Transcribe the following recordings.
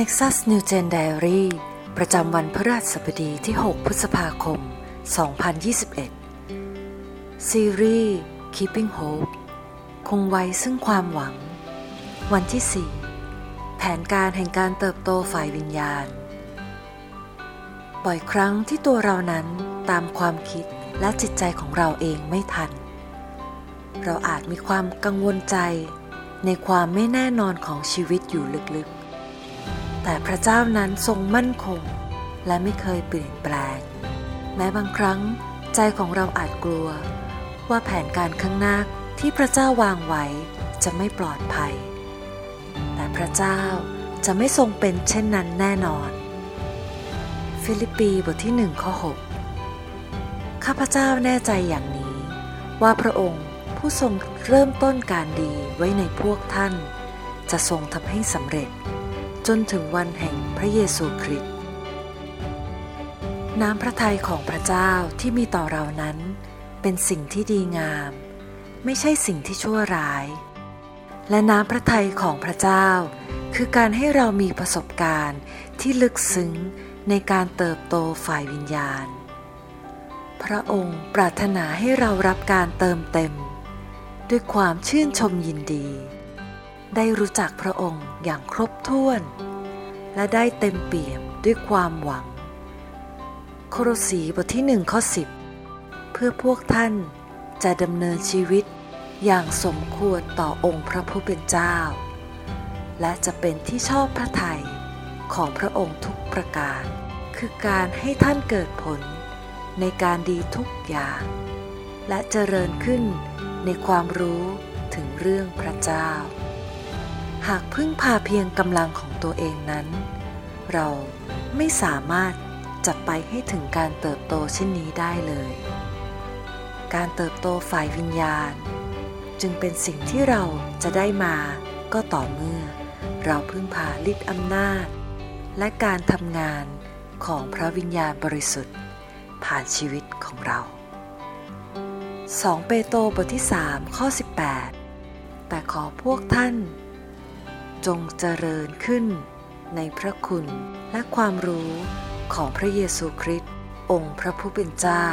Nexus New Gen Diary ประจำวันพฤหัสบดีที่ 6 พฤษภาคม 2021 ซีรีส์ Keeping Hope คงไว้ซึ่งความหวัง วันที่ 4 แผนการแห่งการเติบโตฝ่ายวิญญาณ บ่อยครั้งที่ตัวเรานั้นตามความคิดและจิตใจของเราเองไม่ทัน เราอาจมีความกังวลใจในความไม่แน่นอนของชีวิตอยู่ลึกๆ แต่พระเจ้านั้นทรงมั่นคง และไม่เคยเปลี่ยนแปลง แม้บางครั้งใจของเราอาจกลัว ว่าแผนการข้างหน้าที่พระเจ้าวางไว้จะไม่ปลอดภัย แต่พระเจ้าจะไม่ทรงเป็นเช่นนั้นแน่นอน ฟิลิปปีบทที่หนึ่งข้อ 6 ข้าพเจ้าแน่ใจอย่างนี้ ว่าพระองค์ผู้ทรงเริ่มต้นการดีไว้ในพวกท่าน จะทรงทำให้สำเร็จ จนถึงวันแห่งพระเยซูคริสต์น้ำพระทัยของพระเจ้าที่มีต่อเรานั้น เป็นสิ่งที่ดีงาม ไม่ใช่สิ่งที่ชั่วร้าย และน้ำพระทัยของพระเจ้า คือการให้เรามีประสบการณ์ที่ลึกซึ้งในการเติบโตฝ่ายวิญญาณ พระองค์ปรารถนาให้เรารับการเติมเต็ม ด้วยความชื่นชมยินดี ได้รู้จักพระองค์อย่างครบถ้วน และได้เต็มเปี่ยมด้วยความหวัง โครสีบทที่หนึ่งข้อสิบเพื่อพวกท่านจะดำเนินชีวิตอย่างสมควรต่อองค์พระผู้เป็นเจ้า และจะเป็นที่ชอบพระทัยของพระองค์ทุกประการ คือการให้ท่านเกิดผลในการดีทุกอย่าง และเจริญขึ้นในความรู้ถึงเรื่องพระเจ้า หากพึ่งพาเพียงกำลังของตัวเองนั้น เราไม่สามารถจะไปให้ถึงการเติบโตเช่นนี้ได้เลย การเติบโตฝ่ายวิญญาณ จึงเป็นสิ่งที่เราจะได้มาก็ต่อเมื่อ เราพึ่งพาฤทธิ์อำนาจ และการทำงานของพระวิญญาณบริสุทธิ์ ผ่านชีวิตของเรา 2 เปโตรบทที่ 3 ข้อ 18 แต่ขอพวกท่าน จงเจริญขึ้นในพระคุณและความรู้ของพระเยซูคริสต์องค์พระผู้เป็นเจ้า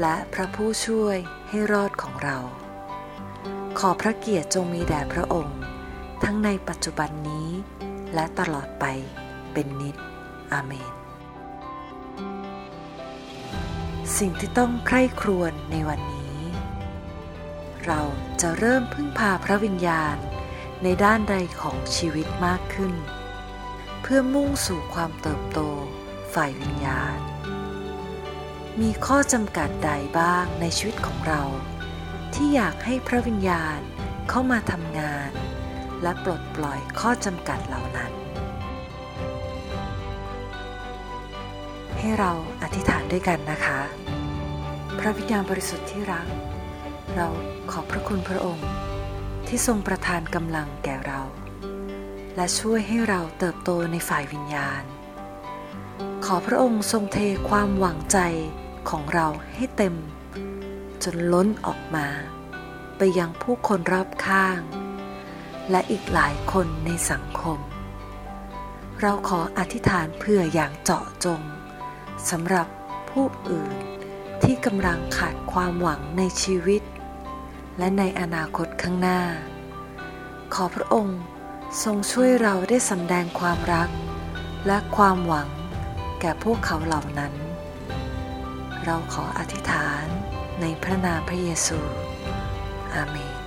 และพระผู้ช่วยให้รอดของเรา ขอพระเกียรติจงมีแด่พระองค์ ทั้งในปัจจุบันนี้และตลอดไปเป็นนิจอาเมน สิ่งที่ต้องใคร่ครวญในวันนี้ เราจะเริ่มพึ่งพาพระวิญญาณ ในด้านใดของชีวิตมากขึ้น เพื่อมุ่งสู่ความเติบโตฝ่ายวิญญาณ มีข้อจำกัดใดบ้างในชีวิตของเรา ที่อยากให้พระวิญญาณเข้ามาทำงาน และปลดปล่อยข้อจำกัดเหล่านั้น ให้เราอธิษฐานด้วยกันนะคะ พระวิญญาณบริสุทธิ์ที่รัก เราขอบพระคุณพระองค์ ที่ทรงประทานกำลังแก่เรา และช่วยให้เราเติบโตในฝ่ายวิญญาณ ขอพระองค์ทรงเทความหวังใจของเราให้เต็ม จนล้นออกมา ไปยังผู้คนรอบข้าง และอีกหลายคนในสังคม เราขออธิษฐานเพื่ออย่างเจาะจงสำหรับผู้อื่นที่กำลังขาดความหวังในชีวิต และในอนาคตข้างหน้า ขอพระองค์ทรงช่วยเราได้สำแดงความรัก และความหวังแก่พวกเขาเหล่านั้น เราขออธิษฐานในพระนามพระเยซู อาเมน